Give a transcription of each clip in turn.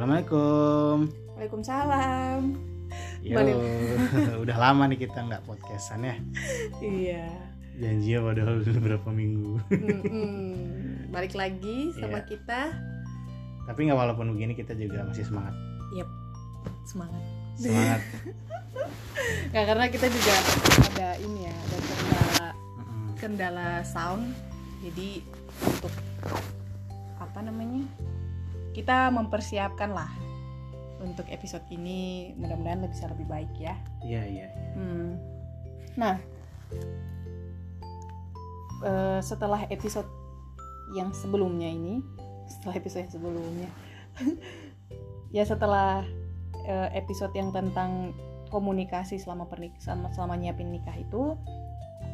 Assalamualaikum. Waalaikumsalam. Yo, udah lama nih kita nggak podcastan ya. Iya. Janji ya padahal udah beberapa minggu. Mm-mm. Balik lagi sama Iya. kita. Tapi nggak walaupun begini kita juga masih semangat. Semangat. Semangat. Nggak, karena kita juga ada ini ya, ada kendala Mm-mm. kendala sound. Jadi untuk apa namanya? Kita mempersiapkan lah untuk episode ini mudah-mudahan bisa lebih baik ya. Iya iya. Hmm. Nah, eh, setelah episode yang sebelumnya ini, setelah episode yang sebelumnya, ya setelah eh, episode yang tentang komunikasi selama pernik selama, selama nyiapin nikah itu,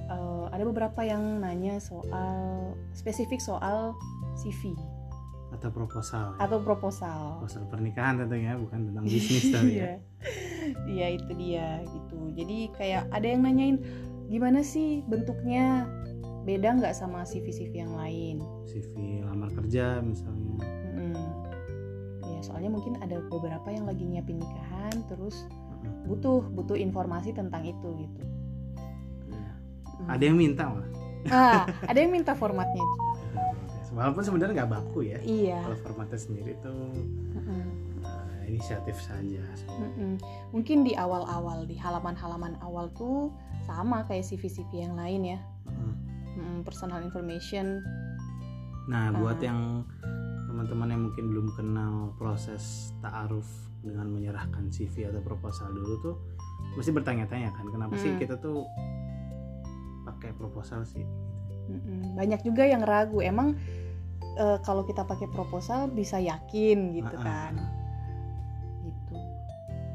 eh, ada beberapa yang nanya soal spesifik soal CV Atau proposal. ya. atau proposal. Proposal pernikahan tentunya bukan tentang bisnis tapi ya. Iya. Iya itu dia gitu. Jadi kayak ada yang nanyain gimana sih bentuknya beda nggak sama CV-CV yang lain? CV lamar kerja misalnya. Mm-mm. Ya soalnya mungkin ada beberapa yang lagi nyiapin nikahan terus Mm-mm. butuh butuh informasi tentang itu gitu. Iya. Mm. Ada yang minta malah. Ah, ada yang minta formatnya. Walaupun sebenarnya nggak baku ya. Iya. Kalau formatnya sendiri tuh Mm-mm. eh, inisiatif saja. Mm-mm. Mungkin di awal-awal di halaman-halaman awal tuh sama kayak CV-CV yang lain ya. Mm-mm. Mm, personal information. Nah, buat Ah. yang teman-teman yang mungkin belum kenal proses ta'aruf dengan menyerahkan CV atau proposal dulu tuh mesti bertanya-tanya kan kenapa sih Hmm. kita tuh pakai proposal sih? Banyak juga yang ragu. Emang eh, kalau kita pakai proposal bisa yakin gitu Ah, ah. kan? Gitu.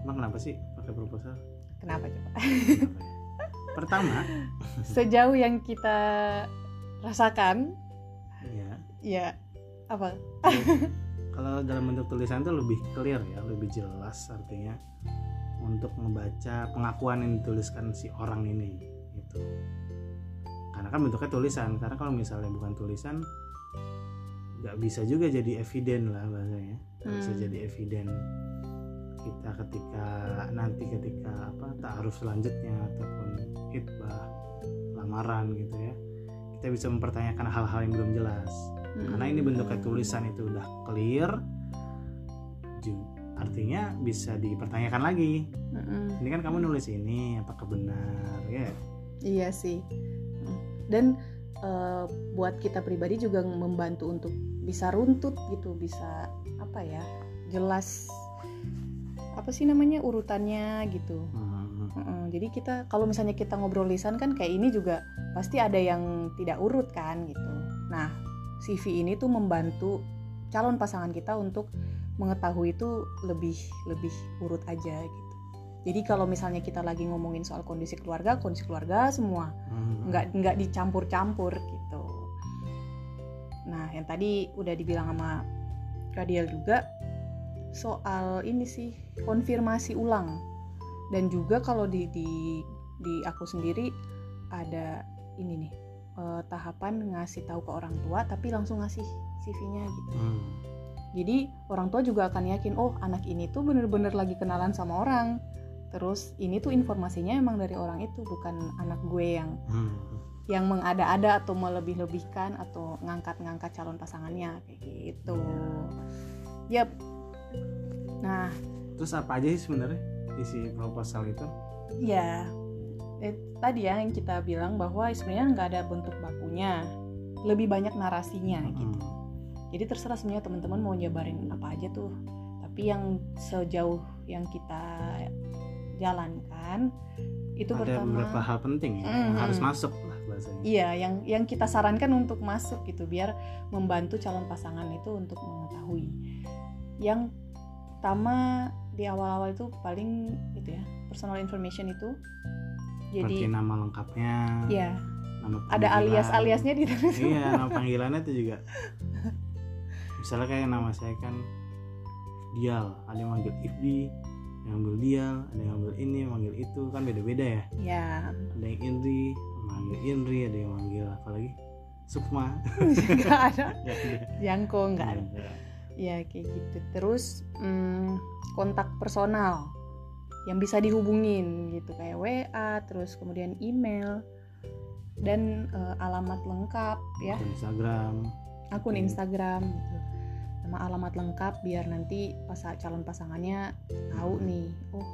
Emang kenapa sih pakai proposal? Kenapa coba? Kenapa ya? Pertama, Sejauh yang kita rasakan, ya ya apa? kalau dalam bentuk tulisan tuh lebih clear ya, lebih jelas artinya untuk membaca pengakuan yang dituliskan si orang ini gitu. Karena kan bentuknya tulisan, karena kalau misalnya bukan tulisan nggak bisa juga jadi eviden lah bahasanya, nggak bisa Hmm. jadi eviden kita ketika nanti ketika apa taaruf selanjutnya ataupun hitbah lamaran gitu ya kita bisa mempertanyakan hal-hal yang belum jelas karena ini bentuknya tulisan itu udah clear artinya bisa dipertanyakan lagi Mm-mm. ini kan kamu nulis ini apakah benar ya Iya sih. Dan eh, buat kita pribadi juga membantu untuk bisa runtut gitu, bisa apa ya? Jelas apa sih namanya urutannya gitu. Hmm. Jadi kita kalau misalnya kita ngobrol lisan kan kayak ini juga pasti ada yang tidak urut kan gitu. Nah, CV ini tuh membantu calon pasangan kita untuk mengetahui itu lebih lebih urut aja gitu. Jadi kalau misalnya kita lagi ngomongin soal kondisi keluarga, kondisi keluarga semua, hmm. nggak nggak dicampur-campur gitu. Nah, yang tadi udah dibilang sama Kadiel juga soal ini sih konfirmasi ulang dan juga kalau di di di aku sendiri ada ini nih eh, tahapan ngasih tahu ke orang tua tapi langsung ngasih CV-nya gitu. Hmm. Jadi orang tua juga akan yakin oh anak ini tuh bener-bener lagi kenalan sama orang. Terus ini tuh informasinya emang dari orang itu bukan anak gue yang Hmm. Yang mengada-ada atau melebih-lebihkan atau ngangkat-ngangkat calon pasangannya kayak gitu. Yap. Nah, terus apa aja sih sebenarnya isi proposal itu ya eh, tadi ya yang kita bilang bahwa sebenarnya nggak ada bentuk bakunya, lebih banyak narasinya gitu. Hmm. Jadi terserah sebenarnya teman-teman mau nyebarin apa aja tuh. Tapi yang sejauh yang kita jalankan itu ada pertama beberapa hal penting ya yang Mhm. harus masuk lah bahasanya. Iya, yang yang kita sarankan untuk masuk gitu biar membantu calon pasangan itu untuk mengetahui. Yang pertama di awal-awal itu paling itu ya, personal information itu. seperti Jadi nama lengkapnya ya, nama ada alias-aliasnya di dalam iya nama panggilannya itu juga. Misalnya kayak nama saya kan Dial. Ada yang manggil Ifdi ada yang manggil Dial ada yang manggil ini manggil itu. Kan beda-beda ya. Ya, ada yang Indri manggil Indri ada yang manggil apa lagi Sukma nggak ada. Ya, ada. Jangko nggak ada. Ya kayak gitu terus hmm, kontak personal yang bisa dihubungin gitu kayak WA terus kemudian email dan uh, alamat lengkap ya Akun Instagram akun Oke. Instagram gitu nama alamat lengkap biar nanti pas calon pasangannya tahu nih oh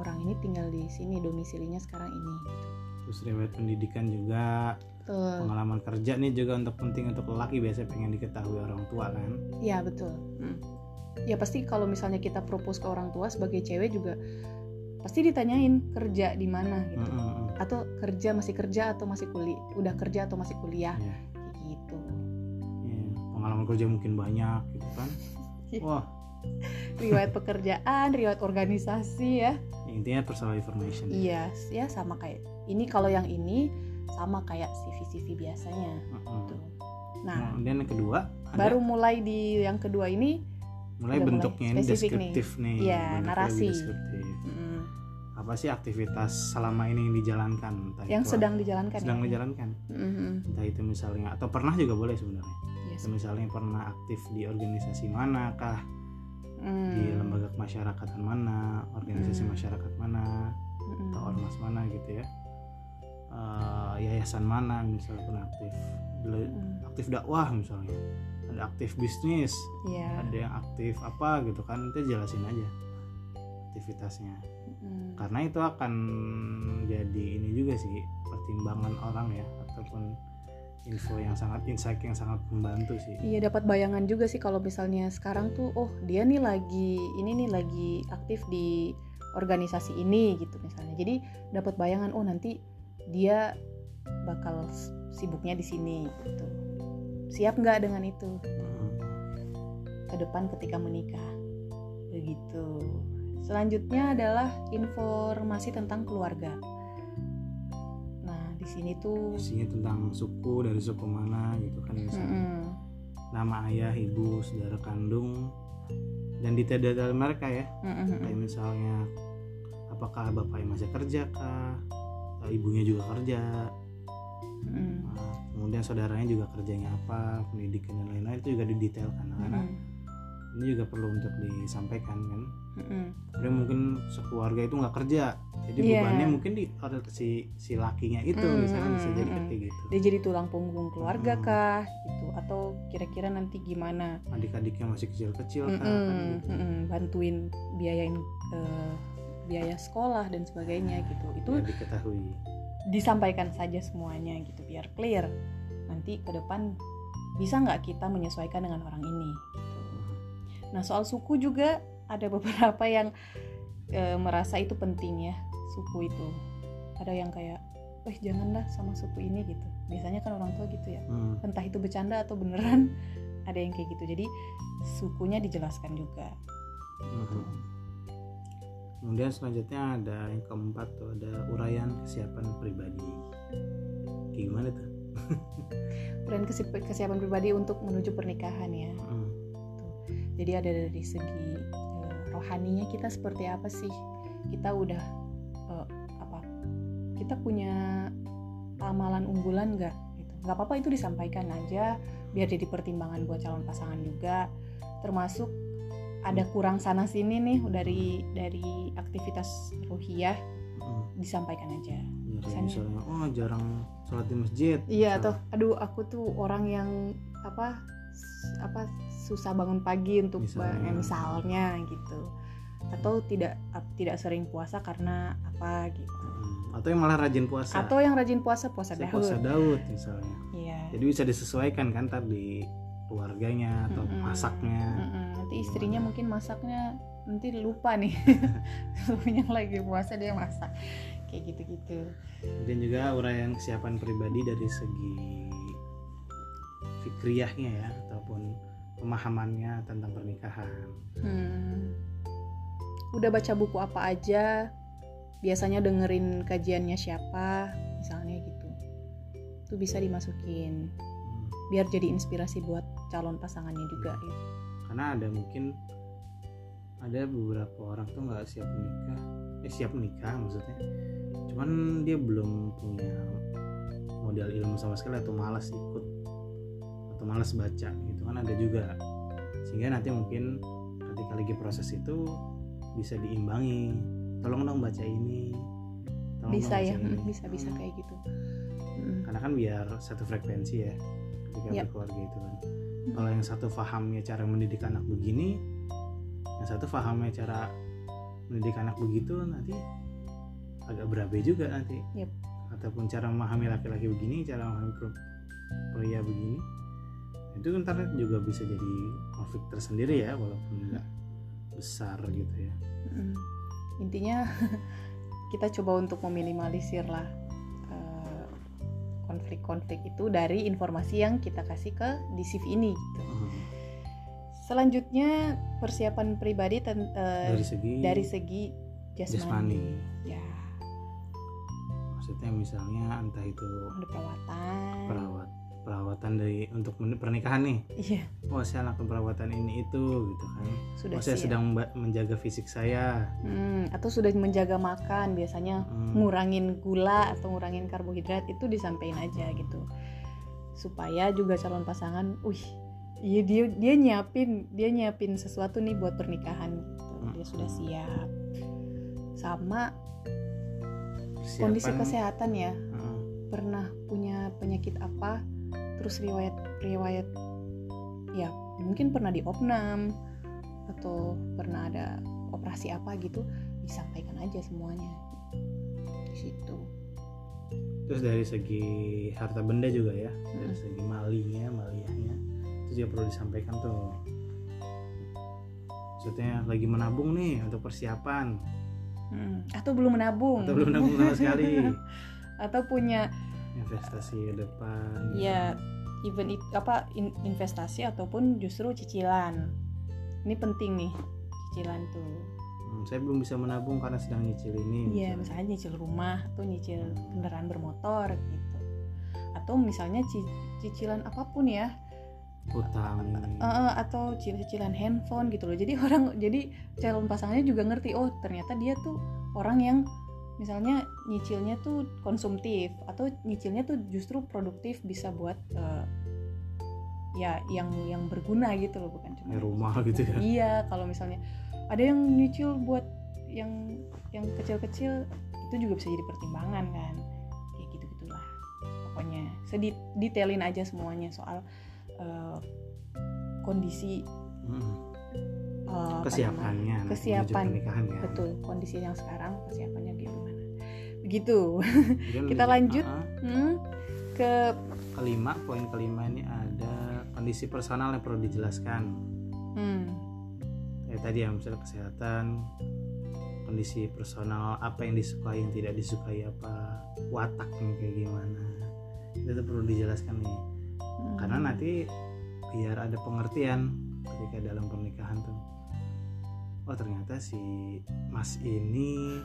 orang ini tinggal di sini domisilinya sekarang ini gitu. Terus riwayat pendidikan juga Betul. pengalaman kerja nih juga untuk penting untuk lelaki biasanya pengen diketahui orang tua kan Ya betul. Hmm. Ya pasti kalau misalnya kita propose ke orang tua sebagai cewek juga pasti ditanyain kerja di mana gitu. Mm, mm, mm. Atau kerja masih kerja atau masih kuliah, udah kerja atau masih kuliah Iya. kayak gitu. Iya, pengalaman kerja mungkin banyak gitu kan Iya. wah Riwayat pekerjaan, riwayat organisasi ya. Intinya personal information Iya, ya sama kayak ini kalau yang ini sama kayak CV-CV biasanya. Mm, mm. Tuh. Nah, kemudian yang kedua ada baru mulai di yang kedua ini mulai udah mulai bentuknya ini nih. deskriptif nih, Iya, bentuknya narasi. lebih deskriptif. mm, apa sih aktivitas selama ini yang dijalankan entah yang itu sedang dijalankan sedang ya. dijalankan Mm-mm. entah itu misalnya atau pernah juga boleh sebenarnya Yes. Atau misalnya pernah aktif di organisasi mana kah Mm. di lembaga kemasyarakatan mana organisasi Hmm. masyarakat mana Mm-mm. atau ormas mana gitu ya Eh, yayasan mana misalnya pernah aktif Dulu- Mm. aktif dakwah misalnya ada aktif bisnis Iya. ada yang aktif apa gitu kan itu jelasin aja aktivitasnya Mm. karena itu akan jadi ini juga sih pertimbangan orang ya ataupun info yang sangat insight yang sangat membantu sih Iya dapat bayangan juga sih kalau misalnya sekarang tuh oh dia nih lagi ini nih lagi aktif di organisasi ini gitu misalnya. Jadi dapat bayangan oh nanti dia bakal sibuknya di sini gitu. Siap nggak dengan itu Mm. ke depan ketika menikah? Begitu. Selanjutnya adalah informasi tentang keluarga. Di sini tuh isinya tentang suku dari suku mana gitu kan misalnya Mm-mm. nama ayah ibu saudara kandung dan detail-detail mereka ya Mm-mm. kayak misalnya apakah bapaknya masih kerja kah ibunya juga kerja Mm-mm. Nah, kemudian saudaranya juga kerjanya apa pendidikan dan lain-lain itu juga didetailkan karena Mm-mm. Ini juga perlu untuk disampaikan kan. Kemudian mungkin sekeluarga itu nggak kerja jadi Iya. bebannya mungkin di si si lakinya itu Mm, misalnya bisa jadi mm. kayak gitu dia jadi tulang punggung keluarga Hmm. kah gitu atau kira-kira nanti gimana adik-adiknya masih kecil-kecil kah kan gitu. mm-mm, bantuin biayain eh, biaya sekolah dan sebagainya gitu itu Biar diketahui disampaikan saja semuanya gitu biar clear nanti ke depan bisa nggak kita menyesuaikan dengan orang ini. Nah soal suku juga ada beberapa yang eh, merasa itu penting ya suku itu ada yang kayak wah janganlah sama suku ini gitu biasanya kan orang tua gitu ya Hmm. entah itu bercanda atau beneran ada yang kayak gitu jadi sukunya dijelaskan juga Mhm. Kemudian selanjutnya ada yang keempat tuh ada uraian kesiapan pribadi. Kayak gimana tuh? kesi- kesiapan pribadi untuk menuju pernikahan ya Mhm. Jadi ada dari segi eh, rohaninya kita seperti apa sih? Kita udah eh, apa kita punya amalan unggulan nggak? Gitu. Nggak apa-apa itu disampaikan aja biar jadi pertimbangan buat calon pasangan juga. Termasuk ada kurang sana sini nih dari dari aktivitas ruhiyah disampaikan aja. Ya, Misalnya- misalnya, oh jarang sholat di masjid. Iya atau aduh aku tuh orang yang apa apa susah bangun pagi untuk Misalnya. misalnya gitu atau tidak tidak sering puasa karena apa gitu Mhm. Atau yang malah rajin puasa. atau yang rajin puasa puasa Saya dahulu puasa Daud misalnya. iya Jadi bisa disesuaikan kan tadi keluarganya atau Mm-mm. masaknya. Mm-mm. nanti istrinya mungkin masaknya nanti lupa nih suaminya lagi puasa dia masak kayak gitu-gitu Kemudian juga uraian kesiapan pribadi dari segi fikriyahnya ya ataupun pemahamannya tentang pernikahan. Hmm. Udah baca buku apa aja? Biasanya dengerin kajiannya siapa? Misalnya gitu. Itu bisa dimasukin. Hmm. Biar jadi inspirasi buat calon pasangannya juga gitu. Karena ada mungkin ada beberapa orang tuh nggak siap menikah, eh siap menikah maksudnya. Cuman dia belum punya modal ilmu sama sekali atau malas ikut atau malas baca kan ada juga. Sehingga nanti mungkin ketika lagi proses itu bisa diimbangi. Tolong dong baca ini. Tolong bisa dong ya baca ini. bisa bisa Hmm. kayak gitu. Mm, karena kan biar satu frekuensi ya ketika Ya. berkeluarga itu kan. Kalau yang satu pahamnya cara mendidik anak begini yang satu pahamnya cara mendidik anak begitu nanti agak berabe juga nanti. Yep. ataupun cara memahami laki-laki begini cara memahami pria begini itu ntar juga bisa jadi konflik tersendiri ya walaupun enggak besar gitu ya mm. intinya kita coba untuk meminimalisir lah eh, konflik-konflik itu dari informasi yang kita kasih ke di CV ini gitu. Hmm. Selanjutnya persiapan pribadi ten- eh, dari segi dari segi jasmani. jasmani Ya, maksudnya misalnya entah itu ada perawatan. perawat perawatan dari untuk pernikahan nih. Iya, oh saya lakukan perawatan ini itu gitu kan. Sudah oh saya siap. sedang menjaga fisik saya. Hmm, atau sudah menjaga makan biasanya Hmm, ngurangin gula atau ngurangin karbohidrat itu disampaikan aja gitu. Supaya juga calon pasangan, wih, iya dia dia nyiapin dia nyiapin sesuatu nih buat pernikahan gitu, dia sudah siap. Sama persiapan, kondisi kesehatan ya, Heeh. pernah punya penyakit apa, terus riwayat riwayat ya mungkin pernah diopnam atau pernah ada operasi apa gitu disampaikan aja semuanya di situ. terus dari segi harta benda juga ya dari Hmm. segi malinya maliyahnya itu juga perlu disampaikan tuh maksudnya lagi menabung nih untuk persiapan Hmm, Atau belum menabung. atau belum nabung sama sekali atau punya investasi ke depan gitu. ya even it- apa in- investasi ataupun justru cicilan. Ini penting nih cicilan tuh. Hmm, saya belum bisa menabung karena sedang nyicil ini Iya, misalnya. misalnya nyicil rumah atau nyicil kendaraan bermotor gitu. Atau misalnya ci- cicilan apa pun ya, utang ini eh, atau ci- cicilan handphone gitu loh. Jadi orang jadi calon pasangannya juga ngerti, oh ternyata dia tuh orang yang misalnya nyicilnya tuh konsumtif atau nyicilnya tuh justru produktif bisa buat eh, ya yang yang berguna gitu loh, bukan cuma rumah gitu ya Iya, kalau misalnya ada yang nyicil buat yang yang kecil-kecil itu juga bisa jadi pertimbangan kan. Kayak gitu-gitulah. Pokoknya sedit detailin aja semuanya soal eh, kondisi Hmm, namanya, kesiapannya nanti Kesiapan. ya Betul, kondisi yang sekarang kesiapannya gimana. Begitu. Kita lanjut. Ah, Hmm, ke kelima poin kelima ini ada kondisi personal yang perlu dijelaskan hmm, ya tadi ya misalnya kesehatan kondisi personal apa yang disukai yang tidak disukai apa wataknya kayak gimana itu perlu dijelaskan nih hmm. karena nanti biar ada pengertian ketika dalam pernikahan tuh oh ternyata si mas ini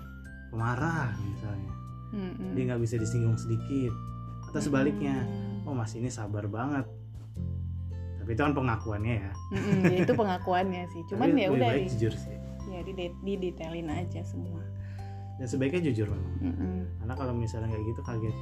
pemarah misalnya. Hmm, hmm. dia nggak bisa disinggung sedikit. Atau sebaliknya oh mas ini sabar banget. Tapi itu kan pengakuannya ya. Mm-mm, ya itu pengakuannya sih. Cuman Tapi ya udah baik di, jujur sih. Ya di, di detailin aja semua. dan sebaiknya jujur memang. Mm-mm, karena kalau misalnya kayak gitu kaget.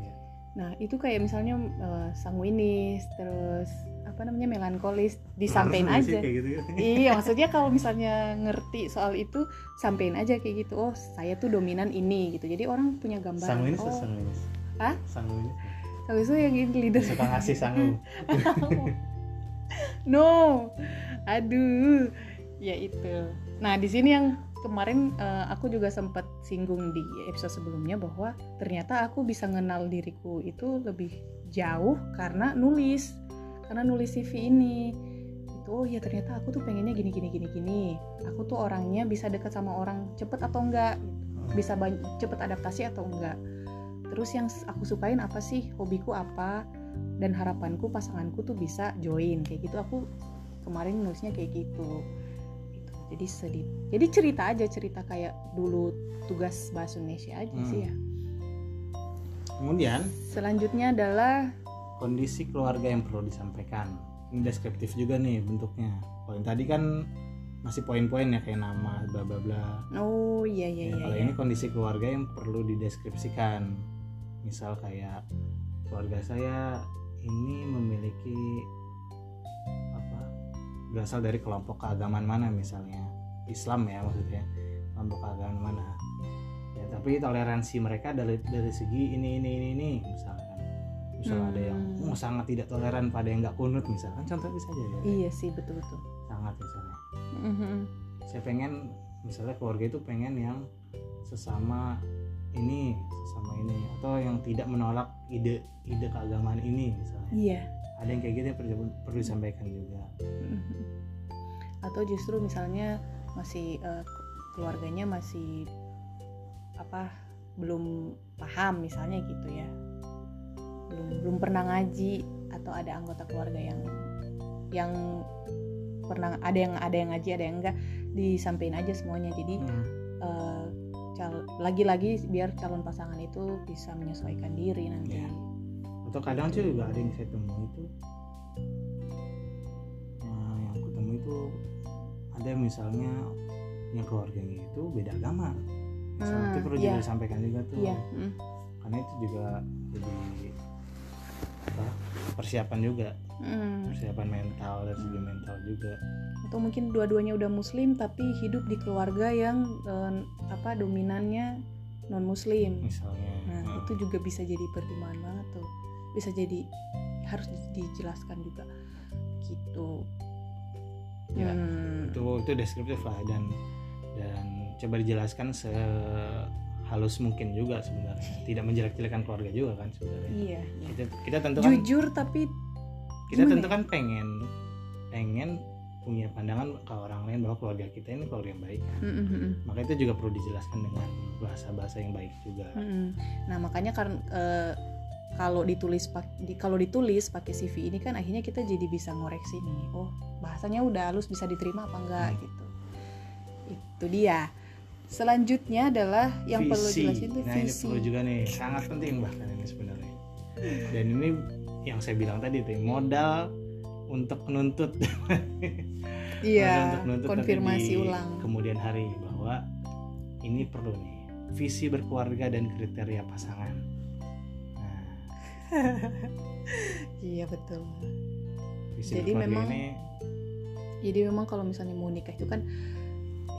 Ya. Nah itu kayak misalnya eh, sanguinis, terus apa namanya melankolis, disampaikan aja. kayak gitu iya maksudnya kalau misalnya ngerti soal itu sampein aja kayak gitu. Oh saya tuh dominan ini gitu. Jadi orang punya gambaran. sanguinis oh sanguinis Hah? sanguinis sanguinis itu yang ini leader. suka ngasih sangu no aduh ya itu nah di sini yang kemarin eh, aku juga sempat singgung di episode sebelumnya bahwa ternyata aku bisa kenal diriku itu lebih jauh karena nulis karena nulis CV ini. Itu oh ya ternyata aku tuh pengennya gini gini gini gini. Aku tuh orangnya bisa deket sama orang cepet atau enggak? Bisa ban- cepet adaptasi atau enggak. Terus yang aku sukain apa sih? Hobiku apa? Dan harapanku pasanganku tuh bisa join. Kayak gitu aku kemarin nulisnya kayak gitu. Gitu. jadi sedih. Jadi cerita aja cerita kayak dulu tugas bahasa Indonesia aja Hmm. sih ya. Kemudian? Selanjutnya adalah kondisi keluarga yang perlu disampaikan. Ini deskriptif juga nih bentuknya. Kalau yang tadi kan masih poin-poin ya kayak nama bla bla bla. Oh iya iya Ya, iya, kalau iya. ini kondisi keluarga yang perlu dideskripsikan. Misal kayak keluarga saya ini memiliki apa berasal dari kelompok keagamaan mana misalnya. Islam ya maksudnya. Kelompok keagamaan mana. Ya tapi toleransi mereka dari dari segi ini ini ini ini misalkan misalnya ada yang Hmm. oh, sangat tidak toleran pada yang nggak kunut misalkan contoh bisa aja ya. Iya sih betul betul sangat misalnya. Mhm. saya pengen misalnya keluarga itu pengen yang sesama ini sesama ini atau yang tidak menolak ide ide keagamaan ini misalnya. Iya. Ada yang kayak gitu yang perlu, perlu disampaikan juga. Mhm. atau justru misalnya masih eh, keluarganya masih apa belum paham misalnya gitu ya belum belum pernah ngaji atau ada anggota keluarga yang yang pernah ada yang ada yang ngaji ada yang enggak disampaikan aja semuanya jadi Hmm. cal- lagi-lagi biar calon pasangan itu bisa menyesuaikan diri nanti Iya. atau kadang sih juga ada yang saya temui itu yang, yang aku temui itu ada misalnya yang keluarganya itu beda agama misalnya Hmm, itu perlu iya. juga disampaikan juga tuh iya mm. karena itu juga jadi apa, persiapan juga. Mm. persiapan mental dari segi mental juga. Atau mungkin dua-duanya udah muslim tapi hidup di keluarga yang eh, apa dominannya non muslim misalnya. Nah Hmm. itu juga bisa jadi pertimbangan banget tuh. Bisa jadi harus di- dijelaskan juga. Gitu. Ya, Hmm. itu itu deskriptif lah dan dan coba dijelaskan sehalus mungkin juga sebenarnya tidak menjelek-jelekan keluarga juga kan sebenarnya iya, iya. kita kita tentu kan jujur tapi kita gimana tentu ya? kan pengen pengen punya pandangan ke orang lain bahwa keluarga kita ini keluarga yang baik kan. Mm, mm, mm, maka itu juga perlu dijelaskan dengan bahasa-bahasa yang baik juga mm, mm. nah makanya karena eh, kalau ditulis di, kalau ditulis pakai CV ini kan akhirnya kita jadi bisa ngoreksi nih oh bahasanya udah halus bisa diterima apa enggak Hmm. gitu itu dia selanjutnya adalah yang perlu Visi. jelasin tuh nah ini visi. perlu juga nih. Sangat penting bahkan ini sebenarnya. Dan ini yang saya bilang tadi tuh modal untuk menuntut iya untuk menuntut konfirmasi di ulang. kemudian hari bahwa ini perlu nih. Visi berkeluarga dan kriteria pasangan. Nah. Iya betul. Visi Jadi memang- ini jadi memang kalau misalnya mau nikah itu kan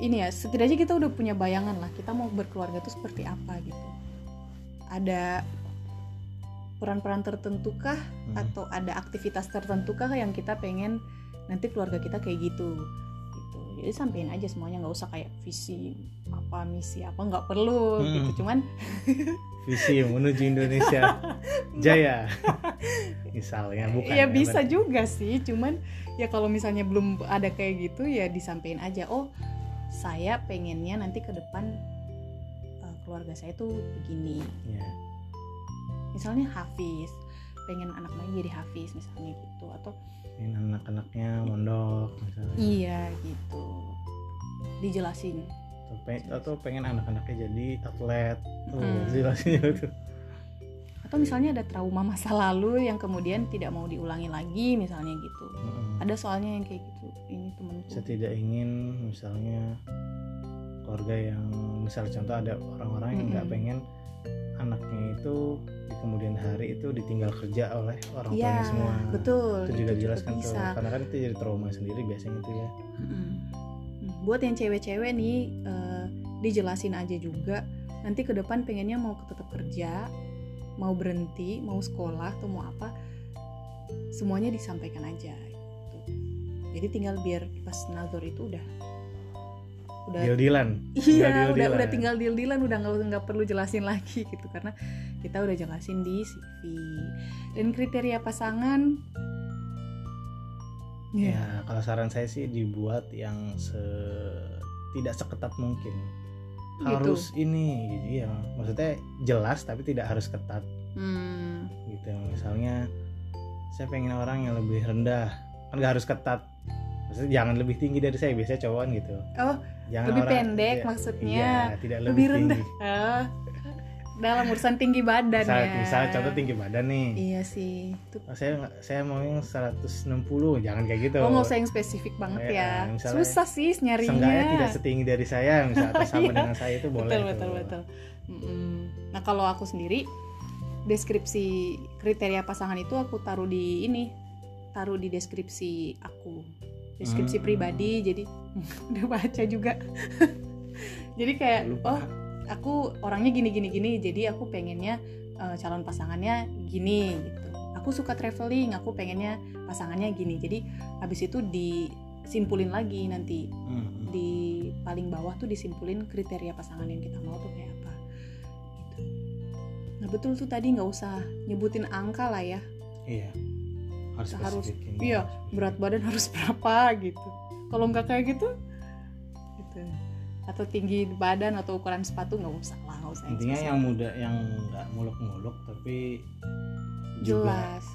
ini ya setidaknya kita udah punya bayangan lah kita mau berkeluarga itu seperti apa gitu. Ada peran-peran tertentu kah hmm, atau ada aktivitas tertentu kah yang kita pengen nanti keluarga kita kayak gitu gitu. Jadi sampein aja semuanya nggak usah kayak visi apa misi apa nggak perlu Hmm. gitu. Cuman visi menuju Indonesia. Jaya. Misalnya bukan ya ya, bisa berarti. juga sih cuman ya kalau misalnya belum ada kayak gitu ya disampaikan aja. Oh saya pengennya nanti ke depan eh, keluarga saya tuh begini. Ya. misalnya Hafiz pengen anak lagi jadi Hafiz misalnya gitu atau ini anak-anaknya mondok misalnya. Iya gitu. Dijelasin. Atau, pe- atau pengen anak-anaknya jadi atlet. Tuh Hmm. jelasin tuh atau misalnya ada trauma masa lalu yang kemudian tidak mau diulangi lagi misalnya gitu. Mm-mm. ada soalnya yang kayak gitu ini temenku saya tidak ingin misalnya keluarga yang misal contoh ada orang-orang yang nggak Mm-mm. pengen anaknya itu di kemudian hari itu ditinggal kerja oleh orang tuanya semua. betul. Itu juga tuh. bisa. Karena kan itu jadi trauma sendiri biasanya itu ya. Hmm, buat yang cewek-cewek nih eh, dijelasin aja juga. Nanti ke depan pengennya mau tetap kerja mau berhenti mau sekolah atau mau apa semuanya disampaikan aja gitu. jadi tinggal biar pas nazar itu udah udah deal-dealan iya Tinggal udah deal-dealan. udah tinggal deal dealan udah nggak nggak perlu jelasin lagi gitu karena kita udah jelasin di CV dan kriteria pasangan Iya. ya kalau saran saya sih dibuat yang se tidak seketat mungkin Gitu. harus ini iya. Maksudnya jelas tapi tidak harus ketat. Hmm, gitu. Misalnya saya pengen orang yang lebih rendah. Kan nggak harus ketat. Maksudnya jangan lebih tinggi dari saya biasanya cowok kan gitu. Oh, jangan lebih orang- pendek iya, maksudnya. iya, tidak lebih, lebih rendah. tinggi. Ah, dalam urusan tinggi badan misal, ya. misal contoh tinggi badan nih Iya sih. Itu Oh, saya saya mau yang 160 jangan kayak gitu Oh nggak usah yang spesifik banget Iya, ya. misalnya Susah sih nyarinya. Seenggaknya tidak setinggi dari saya misal atau sama Iya. dengan saya itu boleh betul tuh. betul betul. Nah kalau aku sendiri deskripsi kriteria pasangan itu aku taruh di ini, taruh di deskripsi aku. deskripsi Hmm. pribadi jadi udah baca juga jadi kayak Lupa. oh aku orangnya gini gini gini jadi aku pengennya eh, calon pasangannya gini gitu aku suka traveling aku pengennya pasangannya gini jadi habis itu disimpulin lagi nanti Hmm. di paling bawah tuh disimpulin kriteria pasangan yang kita mau tuh kayak apa gitu. Nah betul tuh tadi nggak usah nyebutin angka lah ya iya harus Harus- iya, berat badan harus berapa gitu. Kalau nggak kayak gitu, gitu. Atau tinggi badan atau ukuran sepatu nggak usah lah nggak usah. yang intinya yang muda yang nggak muluk-muluk tapi juga jelas.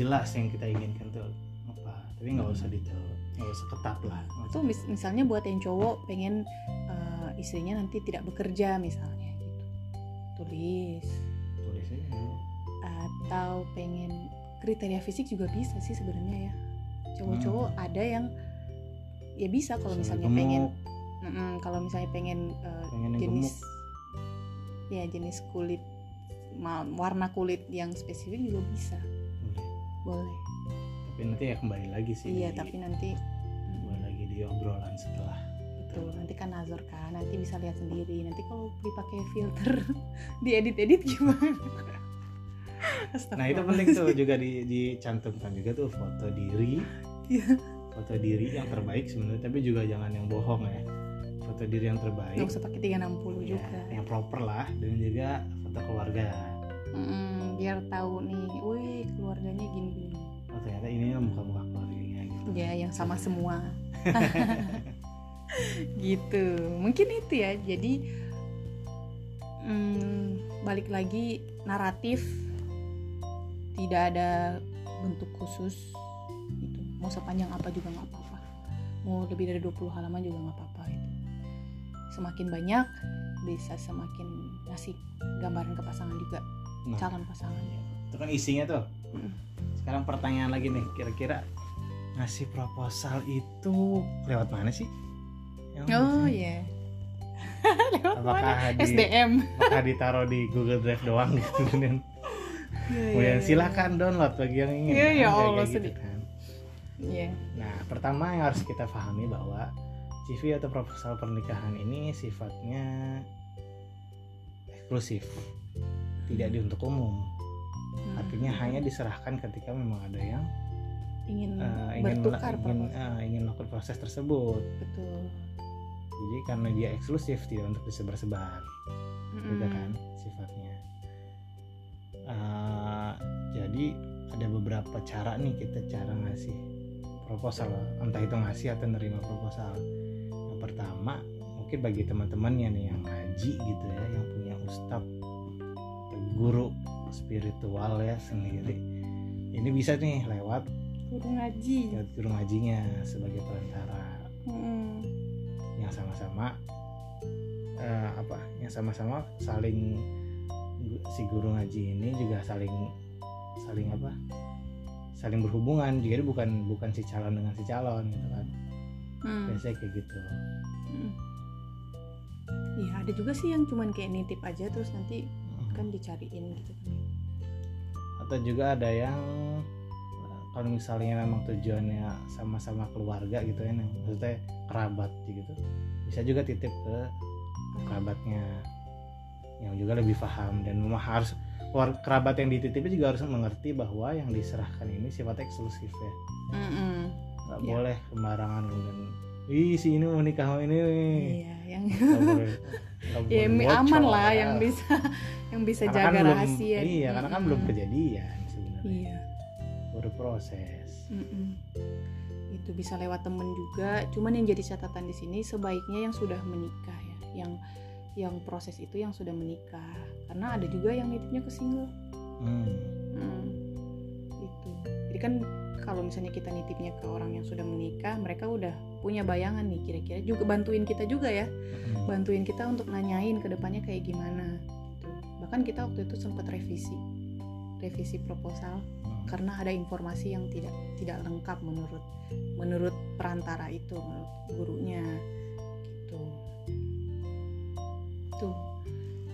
jelas yang kita inginkan tuh apa tapi nggak usah detail nggak usah ketat lah Tuh mis- misalnya buat yang cowok pengen eh, istrinya nanti tidak bekerja misalnya gitu. Tulis. tulis aja dulu. atau pengen kriteria fisik juga bisa sih sebenarnya ya cowok-cowok ada yang ya bisa kalau misalnya Gemuk, pengen Mm-mm, kalau misalnya pengen uh, pengen jenis ya jenis kulit warna kulit yang spesifik juga bisa. Gemuk boleh. Boleh. Tapi nanti ya kembali lagi sih iya di- tapi nanti kembali lagi di obrolan setelah betul nanti kan nazar kan nanti bisa lihat sendiri. Nanti kalau dipakai filter diedit-edit gimana? Nah itu penting tuh juga di, dicantumkan juga tuh foto diri. Iya. foto diri yang terbaik sebenarnya tapi juga jangan yang bohong ya foto diri yang terbaik nggak usah pakai 360 ya, juga yang proper lah dan juga foto keluarga Mm, biar tahu nih, wih keluarganya gini-gini. oh ternyata ini muka-muka keluarganya gitu Ya, yang sama semua. gitu. Mungkin itu ya. Jadi mm, balik lagi naratif tidak ada bentuk khusus gitu. Mau sepanjang apa juga nggak apa-apa. Mau lebih dari 20 halaman juga nggak apa-apa itu. Semakin banyak bisa semakin ngasih gambaran ke pasangan juga, nah calon pasangan. itu kan isinya tuh sekarang pertanyaan lagi nih kira-kira ngasih proposal itu lewat mana sih Yang Oh iya. Lewat mana? apakah di, SDM. apakah ditaruh di Google Drive doang gitu kemudian kemudian silakan download bagi yang ingin Iya, Kan ya Allah, gitu sedih. kan. Iya. nah pertama yang harus kita pahami bahwa CV atau proposal pernikahan ini sifatnya eksklusif. Tidak di untuk umum. Hmm. artinya hanya diserahkan ketika memang ada yang ingin eh, ingin bertukar ingin, eh, ingin melakukan proses tersebut. Betul. jadi karena dia eksklusif tidak untuk disebar-sebar. Mm-mm. juga kan sifatnya. Eh, jadi ada beberapa cara nih kita cara ngasih proposal. Entah itu ngasih atau nerima proposal. Yang pertama mungkin bagi teman-temannya nih yang ngaji gitu ya yang punya ustadz guru spiritual ya sendiri. Ini bisa nih lewat Guru ngaji. lewat guru ngajinya sebagai perantara. Mm-mm. yang sama-sama eh, apa? Yang sama-sama saling si guru ngaji ini juga saling saling apa saling berhubungan jadi bukan bukan si calon dengan si calon gitu kan Mm. biasanya kayak gitu Mm. Iya ada juga sih yang cuman kayak nitip aja terus nanti kan dicariin gitu kan. atau juga ada yang eh, kalau misalnya memang tujuannya sama-sama keluarga gitu ya maksudnya kerabat gitu bisa juga titip ke kerabatnya yang juga lebih paham dan memang harus kerabat yang dititipi juga harus mengerti bahwa yang diserahkan ini sifatnya eksklusif ya Mm-mm. nggak Iya. boleh sembarangan kemudian ih si ini mau nikah ini nih Iya yang boleh ya aman lah ya. yang bisa yang bisa Karena jaga kan belum- rahasia. iya karena kan belum kejadian sebenarnya Iya. baru proses Mm-mm. Itu bisa lewat temen juga. Cuman yang jadi catatan di sini sebaiknya yang sudah menikah ya, yang yang proses itu yang sudah menikah. Karena ada juga yang nitipnya ke single. hmm. Hmm, Itu. Jadi kan kalau misalnya kita nitipnya ke orang yang sudah menikah, mereka udah punya bayangan nih kira-kira juga bantuin kita juga ya, Hmm. bantuin kita untuk nanyain ke depannya kayak gimana. Gitu. Bahkan kita waktu itu sempat revisi, revisi proposal Hmm. karena ada informasi yang tidak tidak lengkap menurut menurut perantara itu menurut gurunya gitu tuh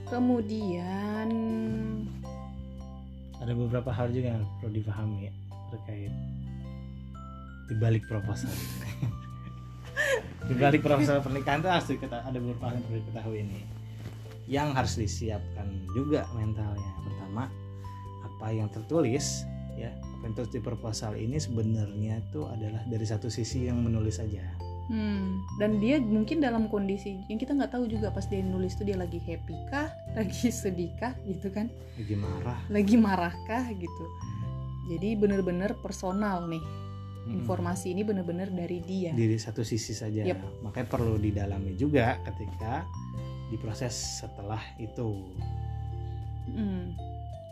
kemudian ada beberapa hal juga yang perlu dipahami ya, terkait di balik proposal. Di balik proposal pernikahan itu harus diketa- ada beberapa hal yang perlu diketahui ini. Yang harus disiapkan juga mentalnya. Pertama apa yang tertulis ya apa yang tertulis di proposal ini sebenarnya itu adalah dari satu sisi yang menulis saja Hmm, dan dia mungkin dalam kondisi yang kita nggak tahu juga pas dia nulis tuh dia lagi happy kah, lagi sedih kah gitu kan, lagi marah lagi marah kah gitu. Jadi bener-bener personal nih Mm-mm. informasi ini bener-bener dari dia. dari satu sisi saja Yep. makanya perlu didalami juga ketika diproses setelah itu Hmm.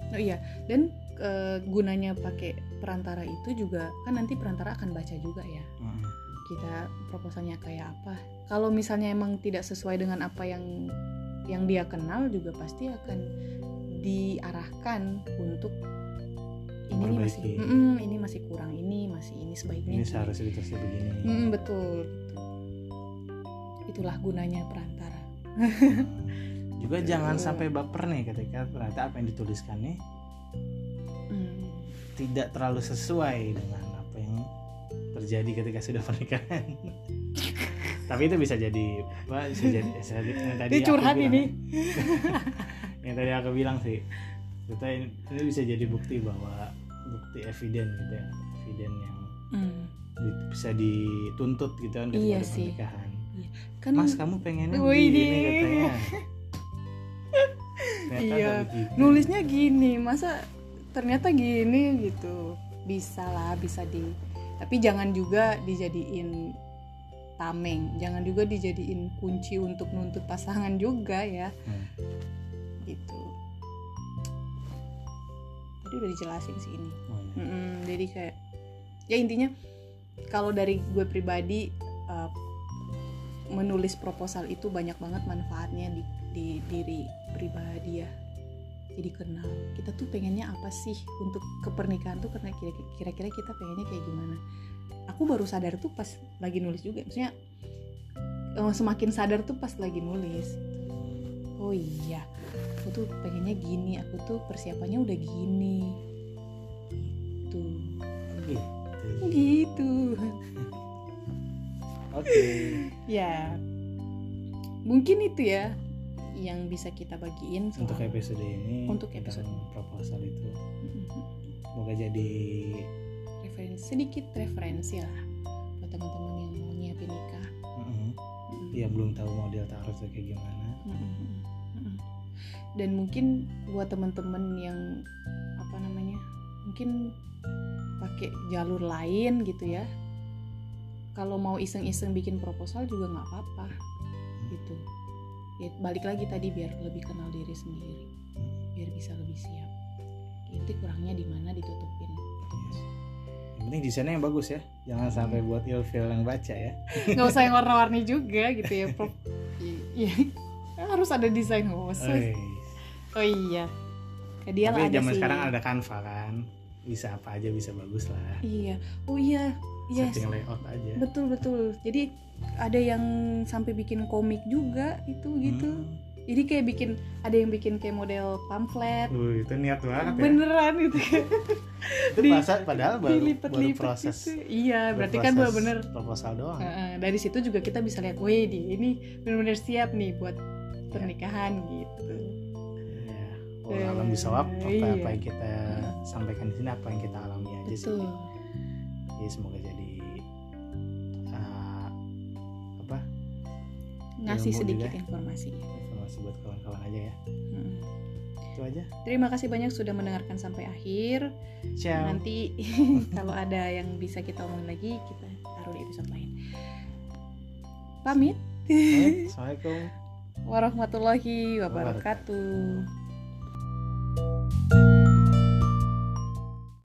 Oh iya, dan eh, gunanya pakai perantara itu juga kan nanti perantara akan baca juga ya. Mm-mm. kita proposalnya kayak apa. Kalau misalnya emang tidak sesuai dengan apa yang yang dia kenal juga pasti akan diarahkan untuk ini nih masih Memperbaiki. "Mm-mm, ini masih kurang ini masih ini sebaiknya ini gini." seharusnya ditulisnya begini Mm, betul gitu. itulah gunanya perantara juga jangan sampai baper nih ketika ternyata apa yang dituliskan nih Mm. Tidak terlalu sesuai dengan apa yang terjadi ketika sudah pernikahan tapi itu bisa jadi apa bisa jadi bisa yang tadi Ini curhat bilang- ini. yang tadi aku bilang sih kita ini, ini bisa jadi bukti bahwa bukti eviden gitu ya eviden yang Mm. di- bisa dituntut gitu kan ketika Iya pernikahan kan mas kamu pengennya begini ini. katanya Ternyata Iya. nulisnya gini masa ternyata gini gitu. Bisa lah bisa di tapi jangan juga dijadiin tameng. Jangan juga dijadiin kunci untuk nuntut pasangan juga ya. Hmm. gitu. Tadi udah dijelasin sih ini. Oh, iya. Jadi kayak ya intinya kalau dari gue pribadi uh, menulis proposal itu banyak banget manfaatnya di, di diri pribadi ya jadi kenal kita tuh pengennya apa sih untuk kepernikahan tuh karena kira- kira-kira kita pengennya kayak gimana? Aku baru sadar tuh pas lagi nulis juga maksudnya eh, semakin sadar tuh pas lagi nulis. Oh iya aku tuh pengennya gini aku tuh persiapannya udah gini. Gitu. Gitu. gitu. Oke. ya. Mungkin itu ya yang bisa kita bagiin soal- Untuk episode ini Untuk episode. proposal itu Mm-mm. semoga jadi referensi sedikit referensi lah buat teman-teman yang mau nyiapin nikah mm, Mm-mm. yang belum tahu model taruh itu kayak gimana. Mm-mm. Mm-mm. dan mungkin buat teman-teman yang apa namanya mungkin pakai jalur lain gitu ya kalau mau iseng-iseng bikin proposal juga nggak apa-apa gitu ya balik lagi tadi biar lebih kenal diri sendiri. Biar bisa lebih siap. Itu kurangnya di mana ditutupin. Yes. Yang penting desainnya yang bagus ya, jangan sampai buat ilfil yang baca ya. nggak usah yang warna-warni juga gitu ya Prof. iya harus ada desain khusus. Oh iya. Kayak dia lah Tapi ada zaman sih. sekarang ada Canva kan, bisa apa aja bisa bagus lah. iya. Oh iya. Iya Setting layout aja. betul betul. Jadi ada yang sampai bikin komik juga itu gitu Hmm. jadi kayak bikin ada yang bikin kayak model pamflet Uh, itu niat banget ya. beneran gitu Itu Di- pas- padahal baru, baru dilipet-lipet proses. gitu. iya baru berarti kan proses bener-bener proposal doang. Heeh, dari situ juga kita bisa lihat, wih di ini benar-benar siap nih buat pernikahan gitu. Iya. Oh, Eh, alam bisawab apa, iya. apa yang kita sampaikan di sini apa yang kita alami aja sih. Betul. Jadi semoga jadi Ngasih Ilmu sedikit juga. informasi. informasi buat kawan-kawan aja ya. Mm. Itu aja. Terima kasih banyak sudah mendengarkan sampai akhir. Ciao. Nanti kalau ada yang bisa kita omongin lagi, kita taruh di episode lain. Pamit. Assalamualaikum. Warahmatullahi wabarakatuh.